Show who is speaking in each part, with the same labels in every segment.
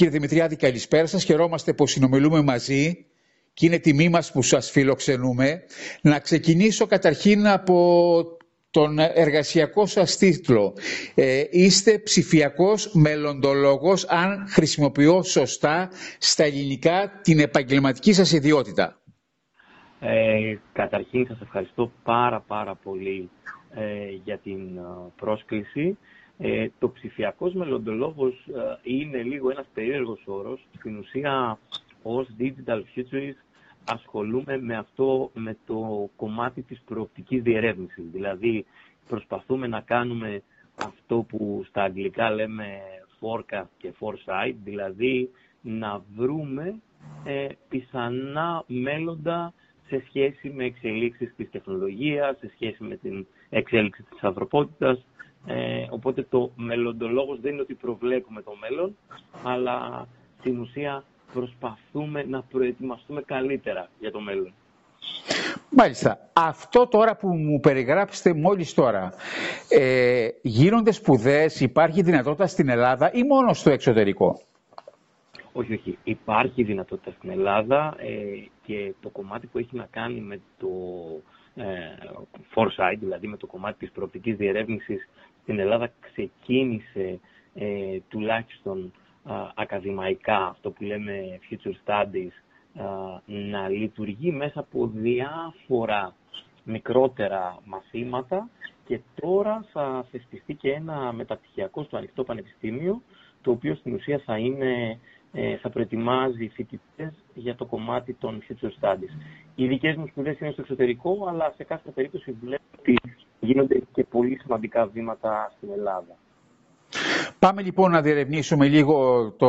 Speaker 1: Κύριε Δημητριάδη, καλησπέρα σας. Χαιρόμαστε που συνομιλούμε μαζί και είναι τιμή μας που σας φιλοξενούμε. Να ξεκινήσω καταρχήν από τον εργασιακό σας τίτλο. Ε, είστε ψηφιακός μελλοντολόγος, αν χρησιμοποιώ σωστά στα ελληνικά την επαγγελματική σας ιδιότητα.
Speaker 2: Ε, καταρχήν σας ευχαριστώ πάρα πάρα πολύ ε, για την ε, πρόσκληση. Ε, το ψηφιακός μελλοντολόγος ε, είναι λίγο ένας περίεργος όρος. Στην ουσία, ως digital futurist ασχολούμαι με αυτό, με το κομμάτι της προοπτικής διερεύνησης. Δηλαδή, προσπαθούμε να κάνουμε αυτό που στα αγγλικά λέμε forecast και foresight, δηλαδή να βρούμε ε, πιθανά μέλλοντα σε σχέση με εξελίξεις της τεχνολογίας, σε σχέση με την εξέλιξη της ανθρωπότητας. Ε, οπότε το μελλοντολόγος δεν είναι ότι προβλέπουμε το μέλλον, αλλά στην ουσία προσπαθούμε να προετοιμαστούμε καλύτερα για το μέλλον.
Speaker 1: Μάλιστα. Αυτό τώρα που μου περιγράψετε μόλις τώρα, ε, γίνονται σπουδές, υπάρχει δυνατότητα στην Ελλάδα ή μόνο στο εξωτερικό;
Speaker 2: Όχι, όχι. Υπάρχει δυνατότητα στην Ελλάδα ε, και το κομμάτι που έχει να κάνει με το ε, foresight, δηλαδή με το κομμάτι της προοπτικής διερεύνησης στην Ελλάδα ξεκίνησε ε, τουλάχιστον ακαδημαϊκά, αυτό που λέμε future studies, να λειτουργεί μέσα από διάφορα μικρότερα μαθήματα και τώρα θα θεσπιστεί και ένα μεταπτυχιακό στο ανοιχτό πανεπιστήμιο το οποίο στην ουσία θα, είναι, ε, θα προετοιμάζει φοιτητές για το κομμάτι των future studies. Οι δικές μου σπουδές είναι στο εξωτερικό, αλλά σε κάθε περίπτωση βλέπω ότι γίνονται και πολύ σημαντικά βήματα στην Ελλάδα.
Speaker 1: Πάμε λοιπόν να διερευνήσουμε λίγο το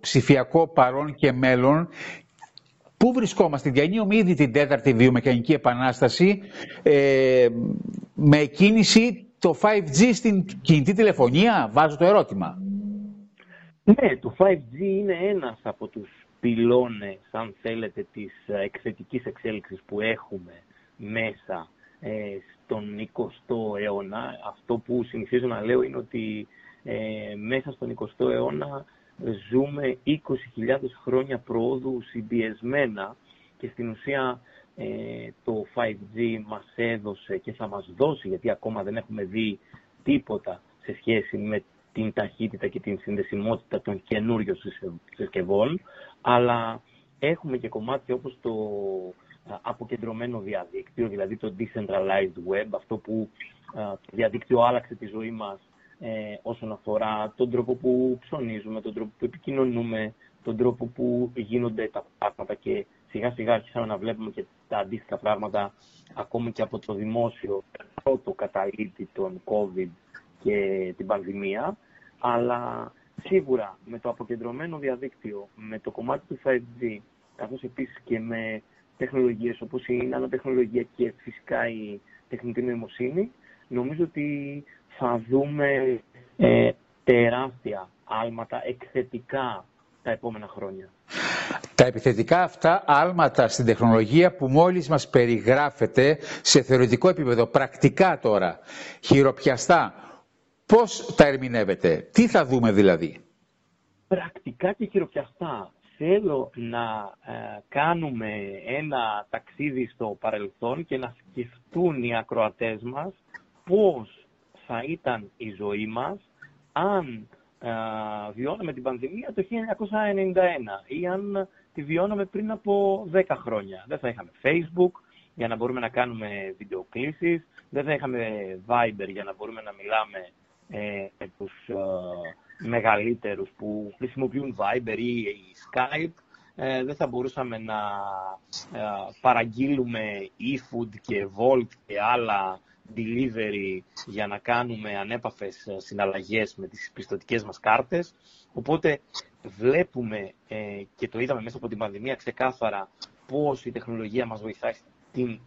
Speaker 1: ψηφιακό παρόν και μέλλον. Πού βρισκόμαστε, διανύουμε ήδη την τέταρτη βιομηχανική επανάσταση ε, με κίνηση το 5G στην κινητή τηλεφωνία, βάζω το ερώτημα.
Speaker 2: Ναι, το 5G είναι ένας από τους πυλώνες, αν θέλετε, της εκθετικής εξέλιξης που έχουμε μέσα ε, στον 20ο αιώνα. Αυτό που συνηθίζω να λέω είναι ότι ε, μέσα στον 20ο αιώνα ζούμε 20.000 χρόνια προόδου συμπιεσμένα και στην ουσία ε, το 5G μας έδωσε και θα μας δώσει, γιατί ακόμα δεν έχουμε δει τίποτα σε σχέση με την ταχύτητα και την συνδεσιμότητα των καινούριων συσκευών, αλλά έχουμε και κομμάτια όπως το αποκεντρωμένο διαδίκτυο, δηλαδή το decentralized web, αυτό που το διαδίκτυο άλλαξε τη ζωή μας ε, όσον αφορά τον τρόπο που ψωνίζουμε, τον τρόπο που επικοινωνούμε, τον τρόπο που γίνονται τα πράγματα και σιγά σιγά άρχισαμε να βλέπουμε και τα αντίστοιχα πράγματα ακόμη και από το δημόσιο πρώτο καταλήτη των COVID και την πανδημία, αλλά σίγουρα με το αποκεντρωμένο διαδίκτυο, με το κομμάτι του 5G, καθώς επίσης και με τεχνολογίες όπως η νανοτεχνολογία και φυσικά η τεχνητή νοημοσύνη, νομίζω ότι θα δούμε ε, τεράστια άλματα εκθετικά τα επόμενα χρόνια.
Speaker 1: Τα επιθετικά αυτά άλματα στην τεχνολογία που μόλις μας περιγράφεται σε θεωρητικό επίπεδο, πρακτικά τώρα, χειροπιαστά, πώς τα ερμηνεύετε, τι θα δούμε δηλαδή;
Speaker 2: Πρακτικά και χειροπιαστά. Θέλω να ε, κάνουμε ένα ταξίδι στο παρελθόν και να σκεφτούν οι ακροατές μας πώς θα ήταν η ζωή μας αν ε, βιώναμε την πανδημία το 1991 ή αν τη βιώναμε πριν από 10 χρόνια. Δεν θα είχαμε Facebook για να μπορούμε να κάνουμε βιντεοκλήσεις, δεν θα είχαμε Viber για να μπορούμε να μιλάμε ε, με τους ε, μεγαλύτερους που χρησιμοποιούν Viber ή, Skype. Ε, δεν θα μπορούσαμε να ε, παραγγείλουμε e-food και Volt και άλλα delivery για να κάνουμε ανέπαφες ε, συναλλαγές με τις πιστοτικές μας κάρτες. Οπότε βλέπουμε ε, και το είδαμε μέσα από την πανδημία ξεκάθαρα πώς η τεχνολογία μας βοηθάει στην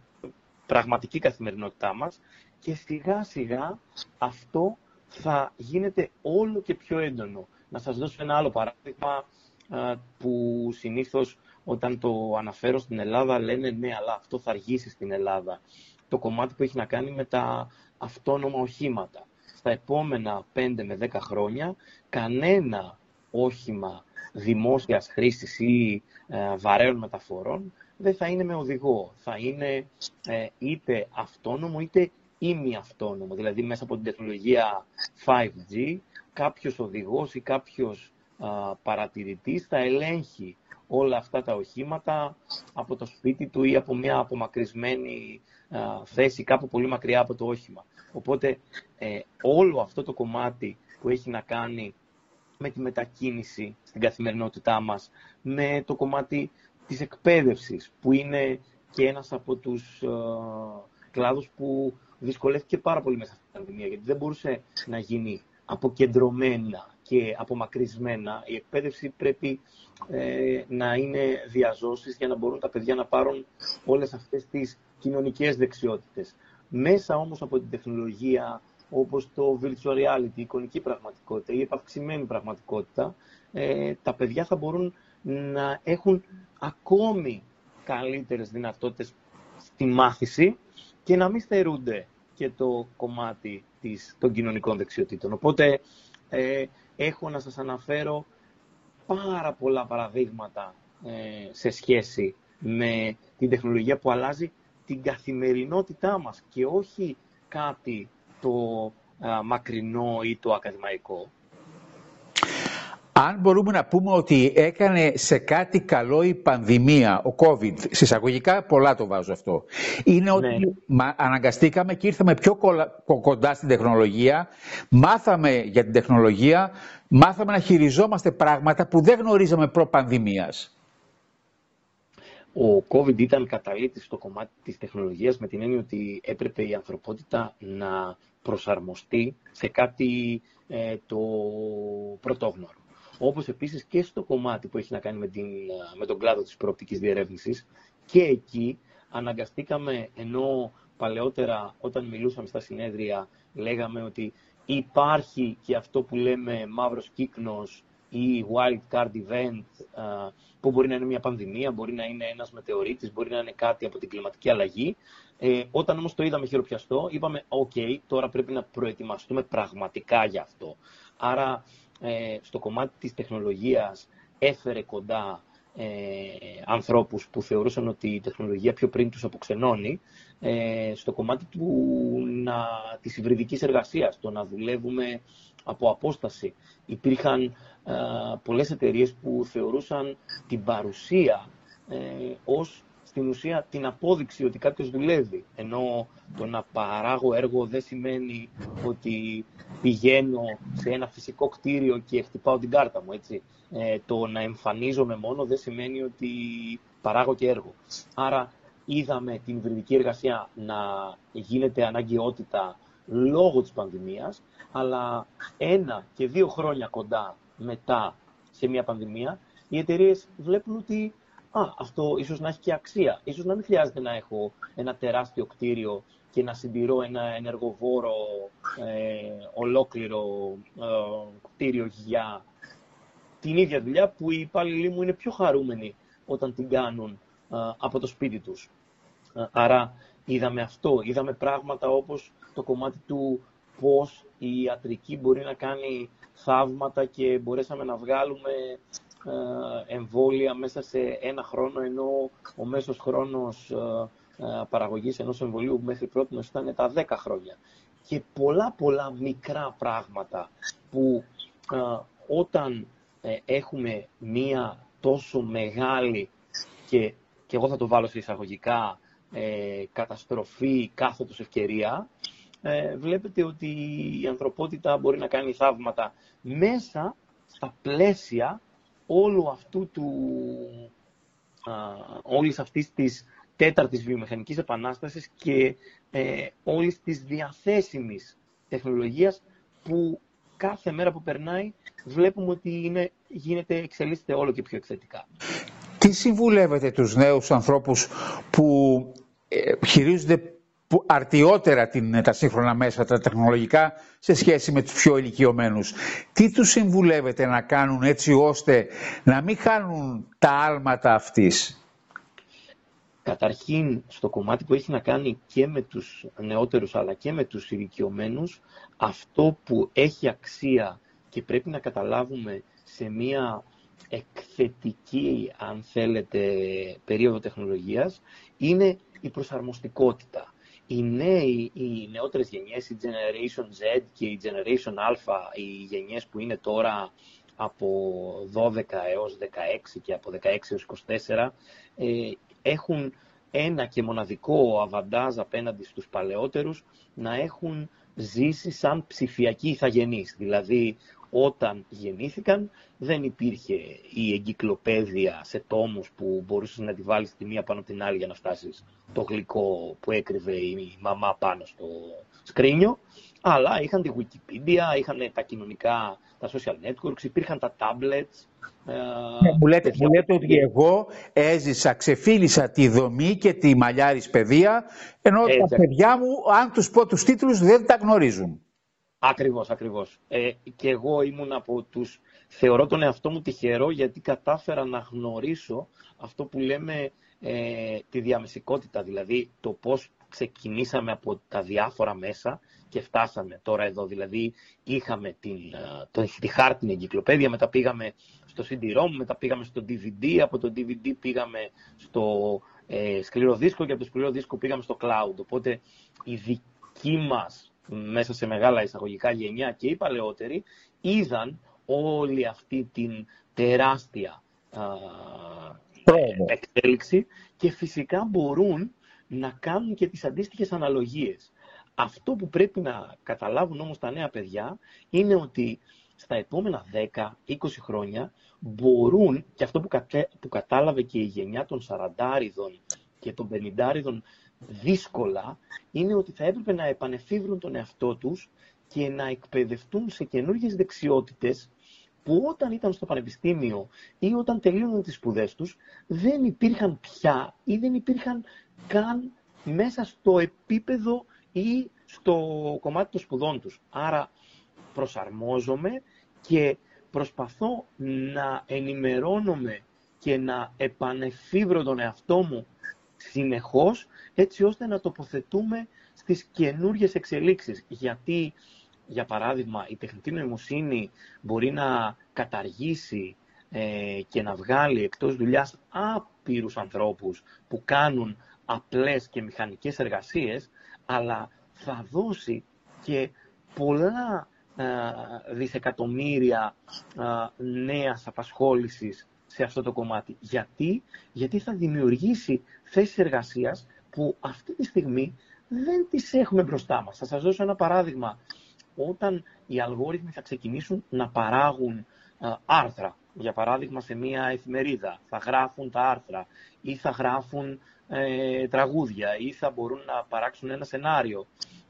Speaker 2: πραγματική καθημερινότητά μας και σιγά σιγά αυτό θα γίνεται όλο και πιο έντονο. Να σας δώσω ένα άλλο παράδειγμα ε, που συνήθως όταν το αναφέρω στην Ελλάδα λένε ναι αλλά αυτό θα αργήσει στην Ελλάδα το κομμάτι που έχει να κάνει με τα αυτόνομα οχήματα. Στα επόμενα 5 με 10 χρόνια, κανένα όχημα δημόσιας χρήσης ή ε, βαρέων μεταφορών δεν θα είναι με οδηγό. Θα είναι ε, είτε αυτόνομο είτε ημιαυτόνομο. Δηλαδή μέσα από την τεχνολογία 5G κάποιος οδηγός ή κάποιος παρατηρητής θα ελέγχει όλα αυτά τα οχήματα από το σπίτι του ή από μια απομακρυσμένη θέση κάπου πολύ μακριά από το όχημα. Οπότε ε, όλο αυτό το κομμάτι που έχει να κάνει με τη μετακίνηση στην καθημερινότητά μας, με το κομμάτι της εκπαίδευσης, που είναι και ένας από τους ε, κλάδους που δυσκολεύτηκε πάρα πολύ μέσα στην πανδημία, γιατί δεν μπορούσε να γίνει αποκεντρωμένα και απομακρυσμένα. Η εκπαίδευση πρέπει ε, να είναι διαζώσεις για να μπορούν τα παιδιά να πάρουν όλες αυτές τις κοινωνικές δεξιότητες. Μέσα όμως από την τεχνολογία όπως το virtual reality, η εικονική πραγματικότητα, η επαυξημένη πραγματικότητα, ε, τα παιδιά θα μπορούν να έχουν ακόμη καλύτερες δυνατότητες στη μάθηση και να μην στερούνται και το κομμάτι της, των κοινωνικών δεξιοτήτων. Οπότε ε, έχω να σας αναφέρω πάρα πολλά παραδείγματα ε, σε σχέση με την τεχνολογία που αλλάζει την καθημερινότητά μας και όχι κάτι το μακρινό ή το ακαδημαϊκό.
Speaker 1: Αν μπορούμε να πούμε ότι έκανε σε κάτι καλό η πανδημία, ο COVID, συσσαγωγικά πολλά το βάζω αυτό, είναι ναι. ότι αναγκαστήκαμε και ήρθαμε πιο κοντά στην τεχνολογία, μάθαμε για την τεχνολογία, μάθαμε να χειριζόμαστε πράγματα που δεν γνωρίζαμε προ-πανδημίας.
Speaker 2: Ο COVID ήταν καταλήτης στο κομμάτι της τεχνολογίας με την έννοια ότι έπρεπε η ανθρωπότητα να προσαρμοστεί σε κάτι ε, το πρωτόγνωρο. Όπως επίσης και στο κομμάτι που έχει να κάνει με, την, με τον κλάδο της προοπτικής διερεύνησης και εκεί αναγκαστήκαμε ενώ παλαιότερα όταν μιλούσαμε στα συνέδρια λέγαμε ότι υπάρχει και αυτό που λέμε μαύρος κύκνος ή wild card event που μπορεί να είναι μια πανδημία, μπορεί να είναι ένας μετεωρίτης, μπορεί να είναι κάτι από την κλιματική αλλαγή. Ε, όταν όμως το είδαμε χειροπιαστό, είπαμε «ΟΚ, τώρα πρέπει να προετοιμαστούμε πραγματικά για αυτό». Άρα, ε, στο κομμάτι της τεχνολογίας έφερε κοντά ε, ανθρώπους που θεωρούσαν ότι η τεχνολογία πιο πριν τους αποξενώνει, ε, στο κομμάτι του, να, της υβριδικής εργασίας, το να δουλεύουμε από απόσταση. Υπήρχαν ε, πολλές εταιρείες που θεωρούσαν την παρουσία ε, ως στην ουσία την απόδειξη ότι κάποιος δουλεύει. Ενώ το να παράγω έργο δεν σημαίνει ότι πηγαίνω σε ένα φυσικό κτίριο και χτυπάω την κάρτα μου. Έτσι. Ε, το να εμφανίζομαι μόνο δεν σημαίνει ότι παράγω και έργο. Άρα είδαμε την υβριδική εργασία να γίνεται αναγκαιότητα λόγω της πανδημίας, αλλά ένα και δύο χρόνια κοντά μετά σε μια πανδημία, οι εταιρείες βλέπουν ότι α, αυτό ίσως να έχει και αξία. Ίσως να μην χρειάζεται να έχω ένα τεράστιο κτίριο και να συντηρώ ένα ενεργοβόρο ε, ολόκληρο ε, κτίριο για την ίδια δουλειά που οι υπάλληλοι μου είναι πιο χαρούμενοι όταν την κάνουν ε, από το σπίτι τους. Ε, άρα είδαμε αυτό, είδαμε πράγματα όπως το κομμάτι του πώς η ιατρική μπορεί να κάνει θαύματα και μπορέσαμε να βγάλουμε ε, εμβόλια μέσα σε ένα χρόνο, ενώ ο μέσος χρόνος ε, ε, παραγωγής ενός εμβολίου μέχρι πρώτη ήταν τα 10 χρόνια. Και πολλά πολλά μικρά πράγματα που όταν έχουμε μία τόσο μεγάλη και, και εγώ θα το βάλω σε εισαγωγικά καταστροφή κάθετος ευκαιρία, ε, βλέπετε ότι η ανθρωπότητα μπορεί να κάνει θαύματα μέσα στα πλαίσια όλου αυτού του, α, όλης αυτής της τέταρτης βιομηχανικής επανάστασης και ε, όλης της διαθέσιμης τεχνολογίας που κάθε μέρα που περνάει βλέπουμε ότι είναι, γίνεται, εξελίσσεται όλο και πιο εκθετικά.
Speaker 1: Τι συμβουλεύετε τους νέους ανθρώπους που ε, χειρίζονται αρτιότερα την, τα σύγχρονα μέσα, τα τεχνολογικά, σε σχέση με τους πιο ηλικιωμένους. Τι τους συμβουλεύετε να κάνουν έτσι ώστε να μην χάνουν τα άλματα αυτής;
Speaker 2: Καταρχήν, στο κομμάτι που έχει να κάνει και με τους νεότερους αλλά και με τους ηλικιωμένους, αυτό που έχει αξία και πρέπει να καταλάβουμε σε μία εκθετική, αν θέλετε, περίοδο τεχνολογίας, είναι η προσαρμοστικότητα. Οι νέοι, οι νεότερες γενιές, η Generation Z και η Generation Alpha, οι γενιές που είναι τώρα από 12 έως 16 και από 16 έως 24, ε, έχουν ένα και μοναδικό αβαντάζ απέναντι στους παλαιότερους να έχουν ζήσει σαν ψηφιακοί ηθαγενείς. Δηλαδή, όταν γεννήθηκαν δεν υπήρχε η εγκυκλοπαίδεια σε τόμους που μπορούσες να τη βάλεις τη μία πάνω από την άλλη για να φτάσεις το γλυκό που έκρυβε η μαμά πάνω στο σκρίνιο, αλλά είχαν τη Wikipedia, είχαν τα κοινωνικά, τα social networks, υπήρχαν τα tablets.
Speaker 1: Ε, ναι, μου, λέτε, μου λέτε ότι εγώ έζησα, ξεφίλησα τη δομή και τη μαλλιάρης παιδεία, ενώ τα παιδιά μου, αν τους πω τους τίτλους, δεν τα γνωρίζουν.
Speaker 2: Ακριβώς, ακριβώς. Ε, και εγώ ήμουν από τους... Θεωρώ τον εαυτό μου τυχερό γιατί κατάφερα να γνωρίσω αυτό που λέμε ε, τη διαμεσικότητα, δηλαδή το πώς ξεκινήσαμε από τα διάφορα μέσα και φτάσαμε τώρα εδώ. Δηλαδή είχαμε την, ε, το, τη χάρτινη εγκυκλοπαίδεια, μετά πήγαμε στο CD-ROM, μετά πήγαμε στο DVD, από το DVD πήγαμε στο ε, σκληρό δίσκο και από το σκληρό δίσκο πήγαμε στο cloud. Οπότε η δική μας μέσα σε μεγάλα εισαγωγικά γενιά και οι παλαιότεροι είδαν όλη αυτή την τεράστια α, εξέλιξη και φυσικά μπορούν να κάνουν και τις αντίστοιχες αναλογίες. Αυτό που πρέπει να καταλάβουν όμως τα νέα παιδιά είναι ότι στα επόμενα 10-20 χρόνια μπορούν, και αυτό που, που κατάλαβε και η γενιά των 40 και των 50 δύσκολα, είναι ότι θα έπρεπε να επανεφίβρουν τον εαυτό τους και να εκπαιδευτούν σε καινούργιες δεξιότητες που όταν ήταν στο πανεπιστήμιο ή όταν τελείωναν τις σπουδές τους δεν υπήρχαν πια ή δεν υπήρχαν καν μέσα στο επίπεδο ή στο κομμάτι των σπουδών τους. Άρα προσαρμόζομαι και προσπαθώ να ενημερώνομαι και να επανεφίβρω τον εαυτό μου συνεχώς, έτσι ώστε να τοποθετούμε στις καινούργιες εξελίξεις. Γιατί, για παράδειγμα, η τεχνητή νοημοσύνη μπορεί να καταργήσει ε, και να βγάλει εκτός δουλειάς άπειρους ανθρώπους που κάνουν απλές και μηχανικές εργασίες, αλλά θα δώσει και πολλά ε, δισεκατομμύρια ε, νέας απασχόλησης σε αυτό το κομμάτι. Γιατί, Γιατί θα δημιουργήσει θέσεις εργασίας που αυτή τη στιγμή δεν τις έχουμε μπροστά μας. Θα σας δώσω ένα παράδειγμα. Όταν οι αλγόριθμοι θα ξεκινήσουν να παράγουν άρθρα, για παράδειγμα σε μία εφημερίδα, θα γράφουν τα άρθρα ή θα γράφουν ε, τραγούδια ή θα μπορούν να παράξουν ένα σενάριο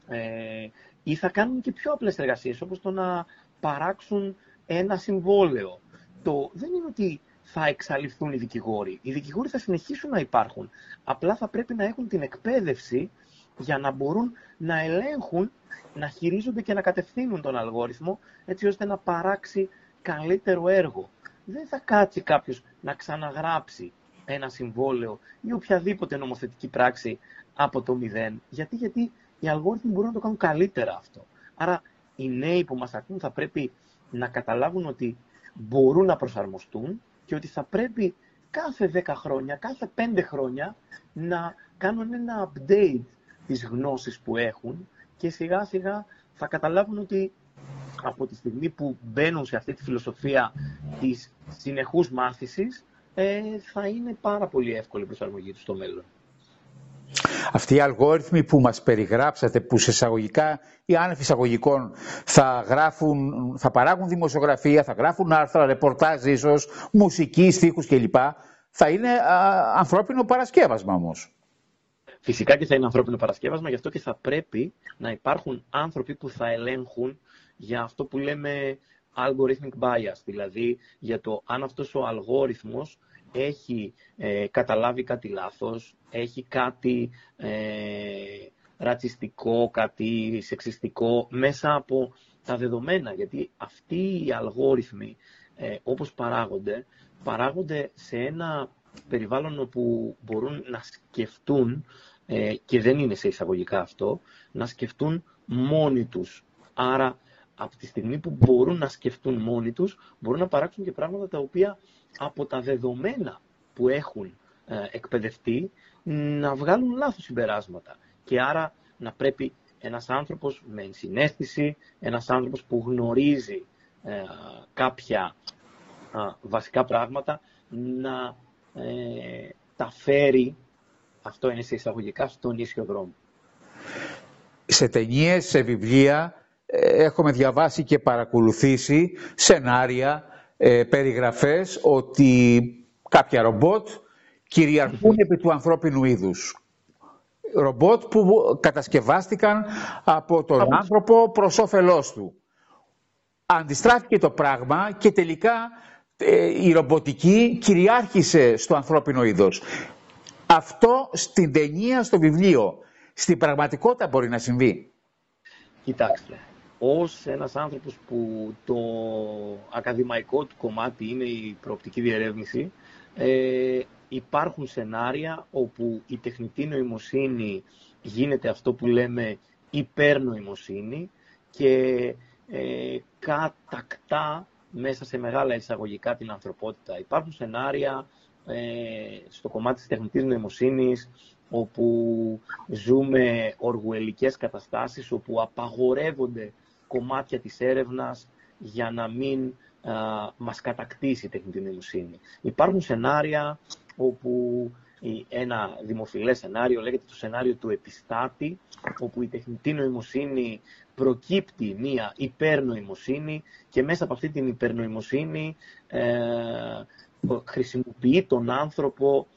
Speaker 2: ε, ή θα κάνουν και πιο απλές εργασίες όπως το να παράξουν ένα συμβόλαιο. Το, δεν είναι ότι θα εξαλειφθούν οι δικηγόροι. Οι δικηγόροι θα συνεχίσουν να υπάρχουν. Απλά θα πρέπει να έχουν την εκπαίδευση για να μπορούν να ελέγχουν, να χειρίζονται και να κατευθύνουν τον αλγόριθμο έτσι ώστε να παράξει καλύτερο έργο. Δεν θα κάτσει κάποιος να ξαναγράψει ένα συμβόλαιο ή οποιαδήποτε νομοθετική πράξη από το μηδέν. Γιατί, γιατί οι αλγόριθμοι μπορούν να το κάνουν καλύτερα αυτό. Άρα οι νέοι που μας ακούν θα πρέπει να καταλάβουν ότι μπορούν να προσαρμοστούν και ότι θα πρέπει κάθε 10 χρόνια, κάθε 5 χρόνια να κάνουν ένα update της γνώσης που έχουν και σιγά σιγά θα καταλάβουν ότι από τη στιγμή που μπαίνουν σε αυτή τη φιλοσοφία της συνεχούς μάθησης ε, θα είναι πάρα πολύ εύκολη η προσαρμογή τους στο μέλλον.
Speaker 1: Αυτοί οι αλγόριθμοι που μας περιγράψατε, που σε εισαγωγικά ή άνευ εισαγωγικών θα, γράφουν, θα παράγουν δημοσιογραφία, θα γράφουν άρθρα, ρεπορτάζ ίσως, μουσική, στίχους κλπ. Θα είναι α, ανθρώπινο παρασκεύασμα όμως.
Speaker 2: Φυσικά και θα είναι ανθρώπινο παρασκεύασμα, γι' αυτό και θα πρέπει να υπάρχουν άνθρωποι που θα ελέγχουν για αυτό που λέμε algorithmic bias, δηλαδή για το αν αυτός ο αλγόριθμος έχει ε, καταλάβει κάτι λάθος, έχει κάτι ε, ρατσιστικό, κάτι σεξιστικό μέσα από τα δεδομένα. Γιατί αυτοί οι αλγόριθμοι, ε, όπως παράγονται, παράγονται σε ένα περιβάλλον όπου μπορούν να σκεφτούν, ε, και δεν είναι σε εισαγωγικά αυτό, να σκεφτούν μόνοι τους. Άρα από τη στιγμή που μπορούν να σκεφτούν μόνοι τους, μπορούν να παράξουν και πράγματα τα οποία από τα δεδομένα που έχουν ε, εκπαιδευτεί να βγάλουν λάθος συμπεράσματα. Και άρα να πρέπει ένας άνθρωπος με ενσυναίσθηση, ένας άνθρωπος που γνωρίζει ε, κάποια βασικά πράγματα, να ε, τα φέρει, αυτό είναι σε εισαγωγικά, στον ίσιο δρόμο.
Speaker 1: Σε ταινίες, σε βιβλία, ε, έχουμε διαβάσει και παρακολουθήσει σενάρια, ε, περιγραφές ότι κάποια ρομπότ κυριαρχούν επί του ανθρώπινου είδους. Ρομπότ που κατασκευάστηκαν από τον άνθρωπο προς όφελός του. Αντιστράφηκε το πράγμα και τελικά ε, η ρομποτική κυριάρχησε στο ανθρώπινο είδος. Αυτό στην ταινία, στο βιβλίο, στην πραγματικότητα μπορεί να συμβεί.
Speaker 2: Κοιτάξτε, ως ένας άνθρωπος που το ακαδημαϊκό του κομμάτι είναι η προοπτική διερεύνηση, ε, υπάρχουν σενάρια όπου η τεχνητή νοημοσύνη γίνεται αυτό που λέμε υπερνοημοσύνη και ε, κατακτά μέσα σε μεγάλα εισαγωγικά την ανθρωπότητα. Υπάρχουν σενάρια ε, στο κομμάτι της τεχνητής νοημοσύνης όπου ζούμε οργουελικές καταστάσεις, όπου απαγορεύονται κομμάτια της έρευνας για να μην α, μας κατακτήσει η τεχνητή νοημοσύνη. Υπάρχουν σενάρια όπου ένα δημοφιλές σενάριο λέγεται το σενάριο του επιστάτη, όπου η τεχνητή νοημοσύνη προκύπτει μία υπερνοημοσύνη και μέσα από αυτή την υπερνοημοσύνη ε, χρησιμοποιεί τον άνθρωπο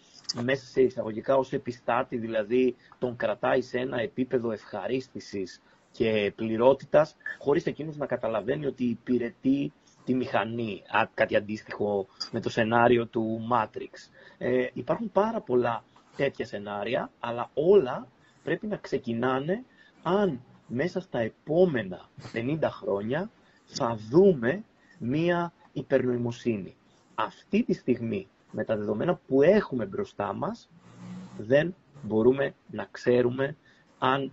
Speaker 2: μέσα σε εισαγωγικά ως επιστάτη, δηλαδή τον κρατάει σε ένα επίπεδο ευχαρίστησης και πληρότητας, χωρίς εκείνος να καταλαβαίνει ότι υπηρετεί τη μηχανή, κάτι αντίστοιχο με το σενάριο του Matrix. Ε, υπάρχουν πάρα πολλά τέτοια σενάρια, αλλά όλα πρέπει να ξεκινάνε αν μέσα στα επόμενα 50 χρόνια θα δούμε μία υπερνοημοσύνη. Αυτή τη στιγμή, με τα δεδομένα που έχουμε μπροστά μας, δεν μπορούμε να ξέρουμε αν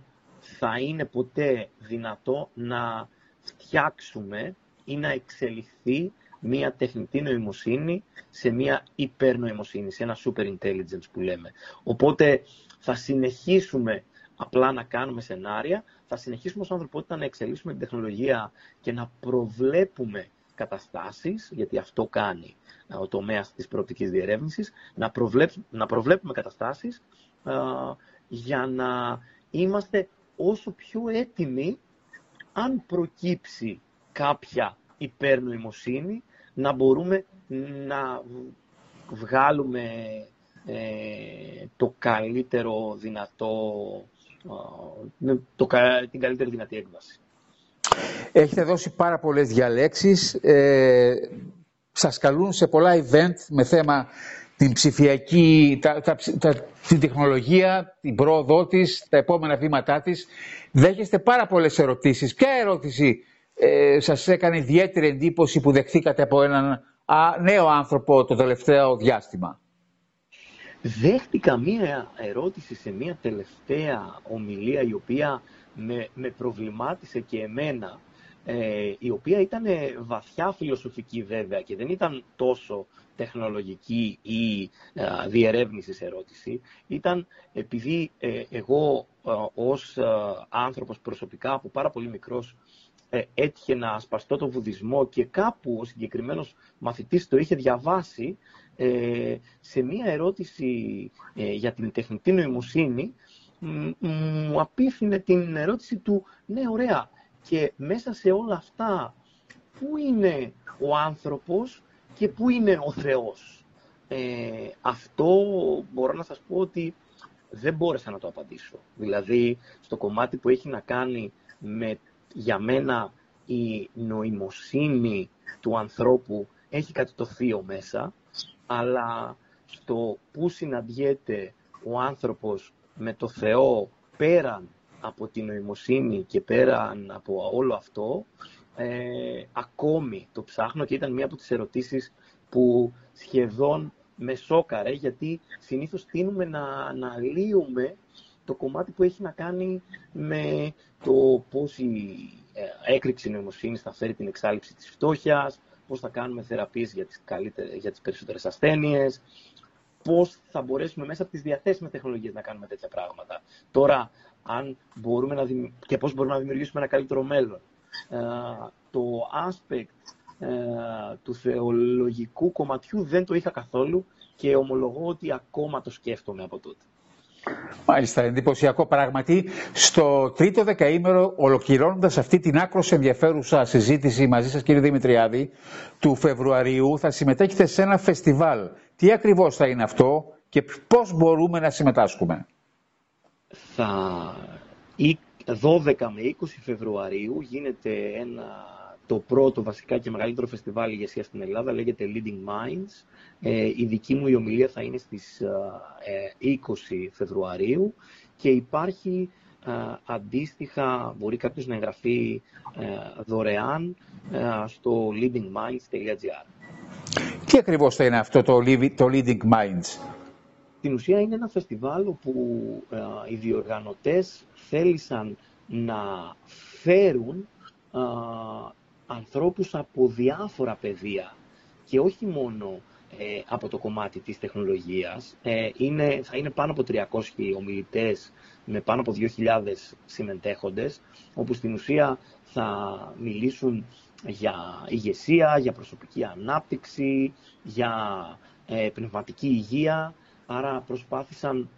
Speaker 2: θα είναι ποτέ δυνατό να φτιάξουμε ή να εξελιχθεί μία τεχνητή νοημοσύνη σε μία υπερνοημοσύνη, σε ένα super intelligence που λέμε. Οπότε θα συνεχίσουμε απλά να κάνουμε σενάρια, θα συνεχίσουμε ως ανθρωπότητα να εξελίσσουμε την τεχνολογία και να προβλέπουμε καταστάσεις, γιατί αυτό κάνει ο τομέας της προοπτικής διερεύνησης, να, να προβλέπουμε καταστάσεις για να είμαστε όσο πιο έτοιμοι αν προκύψει κάποια υπερνοημοσύνη να μπορούμε να βγάλουμε ε, το καλύτερο δυνατό, το, την καλύτερη δυνατή έκβαση.
Speaker 1: Έχετε δώσει πάρα πολλές διαλέξεις. Ε, σας καλούν σε πολλά event με θέμα την ψηφιακή, τα, τα, τα, την τεχνολογία, την πρόοδό της, τα επόμενα βήματά της. Δέχεστε πάρα πολλές ερωτήσεις. Ποια ερώτηση ε, σας έκανε ιδιαίτερη εντύπωση που δεχθήκατε από έναν νέο άνθρωπο το τελευταίο διάστημα;
Speaker 2: Δέχτηκα μία ερώτηση σε μία τελευταία ομιλία η οποία με, με προβλημάτισε και εμένα ε, η οποία ήταν βαθιά φιλοσοφική βέβαια και δεν ήταν τόσο τεχνολογική ή ε, διερεύνησης ερώτηση. Ήταν επειδή ε, εγώ ε, ως άνθρωπος προσωπικά από πάρα πολύ μικρός ε, έτυχε να ασπαστώ το βουδισμό και κάπου ο συγκεκριμένος μαθητής το είχε διαβάσει ε, σε μία ερώτηση ε, για την τεχνητή νοημοσύνη μου απίφθινε την ερώτηση του «Ναι, ωραία, και μέσα σε όλα αυτά πού είναι ο άνθρωπος και πού είναι ο Θεός». αυτό μπορώ να σας πω ότι δεν μπόρεσα να το απαντήσω. Δηλαδή, στο κομμάτι που έχει να κάνει με για μένα η νοημοσύνη του ανθρώπου έχει κάτι το θείο μέσα, αλλά στο που συναντιέται ο άνθρωπος με το Θεό πέραν από τη νοημοσύνη και πέραν από όλο αυτό, ε, ακόμη το ψάχνω και ήταν μία από τις ερωτήσεις που σχεδόν με σόκαρε, γιατί συνήθως τείνουμε να αναλύουμε το κομμάτι που έχει να κάνει με το πώς η ε, έκρηξη νοημοσύνης θα φέρει την εξάλληψη της φτώχειας, πώς θα κάνουμε θεραπείες για τις, καλύτερες, για τις περισσότερες ασθένειες, πώς θα μπορέσουμε μέσα από τις διαθέσιμες τεχνολογίες να κάνουμε τέτοια πράγματα. Τώρα, αν μπορούμε να και πώς μπορούμε να δημιουργήσουμε ένα καλύτερο μέλλον. Ε, το aspect ε, του θεολογικού κομματιού δεν το είχα καθόλου και ομολογώ ότι ακόμα το σκέφτομαι από τότε.
Speaker 1: Μάλιστα, εντυπωσιακό πράγματι. Στο τρίτο δεκαήμερο, ολοκληρώνοντας αυτή την άκρος ενδιαφέρουσα συζήτηση μαζί σας, κύριε Δημητριάδη, του Φεβρουαρίου, θα συμμετέχετε σε ένα φεστιβάλ. Τι ακριβώς θα είναι αυτό και πώς μπορούμε να συμμετάσχουμε;
Speaker 2: Θα 12 με 20 Φεβρουαρίου γίνεται ένα το πρώτο βασικά και μεγαλύτερο φεστιβάλ ηγεσίας στην Ελλάδα, λέγεται Leading Minds. Ε, η δική μου η ομιλία θα είναι στις 20 ε, Φεβρουαρίου και υπάρχει ε, αντίστοιχα, μπορεί κάποιος να εγγραφεί δωρεάν στο leadingminds.gr.
Speaker 1: Τι ακριβώς θα είναι αυτό το, το Leading Minds?
Speaker 2: Στην ουσία είναι ένα φεστιβάλ όπου οι διοργανωτές θέλησαν να φέρουν ανθρώπους από διάφορα πεδία και όχι μόνο ε, από το κομμάτι της τεχνολογίας. Ε, είναι, θα είναι πάνω από 300 ομιλητές με πάνω από 2.000 συμμετέχοντες, όπου στην ουσία θα μιλήσουν για ηγεσία, για προσωπική ανάπτυξη, για ε, πνευματική υγεία. Άρα προσπάθησαν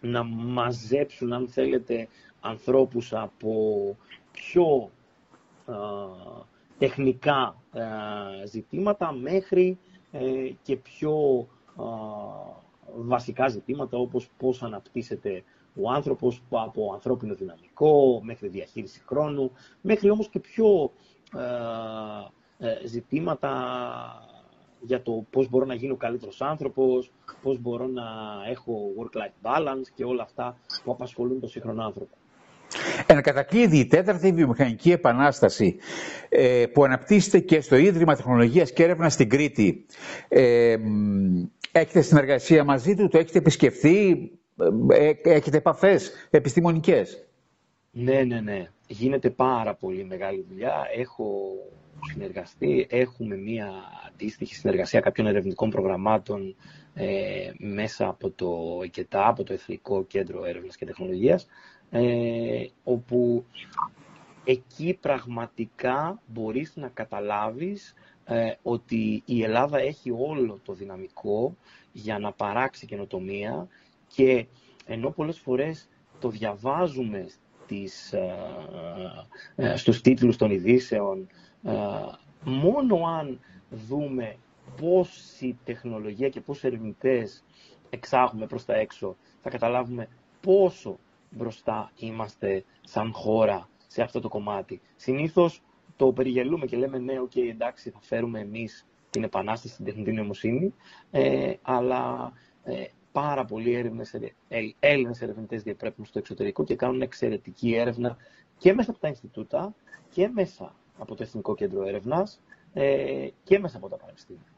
Speaker 2: να μαζέψουν, αν θέλετε, ανθρώπους από πιο τεχνικά ε, ζητήματα μέχρι ε, και πιο βασικά ζητήματα όπως πώς αναπτύσσεται ο άνθρωπος από ανθρώπινο δυναμικό μέχρι διαχείριση χρόνου, μέχρι όμως και πιο ε, ζητήματα για το πώς μπορώ να γίνω καλύτερος άνθρωπος, πώς μπορώ να έχω work-life balance και όλα αυτά που απασχολούν τον σύγχρονο άνθρωπο.
Speaker 1: Εν κατακλείδη, η τέταρτη βιομηχανική επανάσταση ε, που αναπτύσσεται και στο Ίδρυμα Τεχνολογίας και Έρευνας στην Κρήτη. Ε, έχετε συνεργασία μαζί του, το έχετε επισκεφθεί, ε, έχετε επαφές επιστημονικές;
Speaker 2: Ναι, ναι, ναι. Γίνεται πάρα πολύ μεγάλη δουλειά. Έχω συνεργαστεί, έχουμε μία αντίστοιχη συνεργασία κάποιων ερευνητικών προγραμμάτων μέσα από το ΕΚΕΤΑ, από το Εθνικό Κέντρο Έρευνας και Τεχνολογίας, ε, όπου εκεί πραγματικά μπορείς να καταλάβεις ε, ότι η Ελλάδα έχει όλο το δυναμικό για να παράξει καινοτομία και ενώ πολλές φορές το διαβάζουμε στις, ε, ε στους τίτλους των ειδήσεων, ε, μόνο αν δούμε πόση τεχνολογία και πόσοι ερευνητές εξάγουμε προς τα έξω, θα καταλάβουμε πόσο μπροστά είμαστε σαν χώρα σε αυτό το κομμάτι. Συνήθως το περιγελούμε και λέμε ναι, okay, εντάξει, θα φέρουμε εμείς την επανάσταση στην τεχνητή νοημοσύνη, ε, αλλά ε, πάρα πολλοί Έλληνες, ε, Έλληνες ερευνητές διαπρέπουν στο εξωτερικό και κάνουν εξαιρετική έρευνα και μέσα από τα Ινστιτούτα και μέσα από το Εθνικό Κέντρο Έρευνας ε, και μέσα από τα πανεπιστήμια.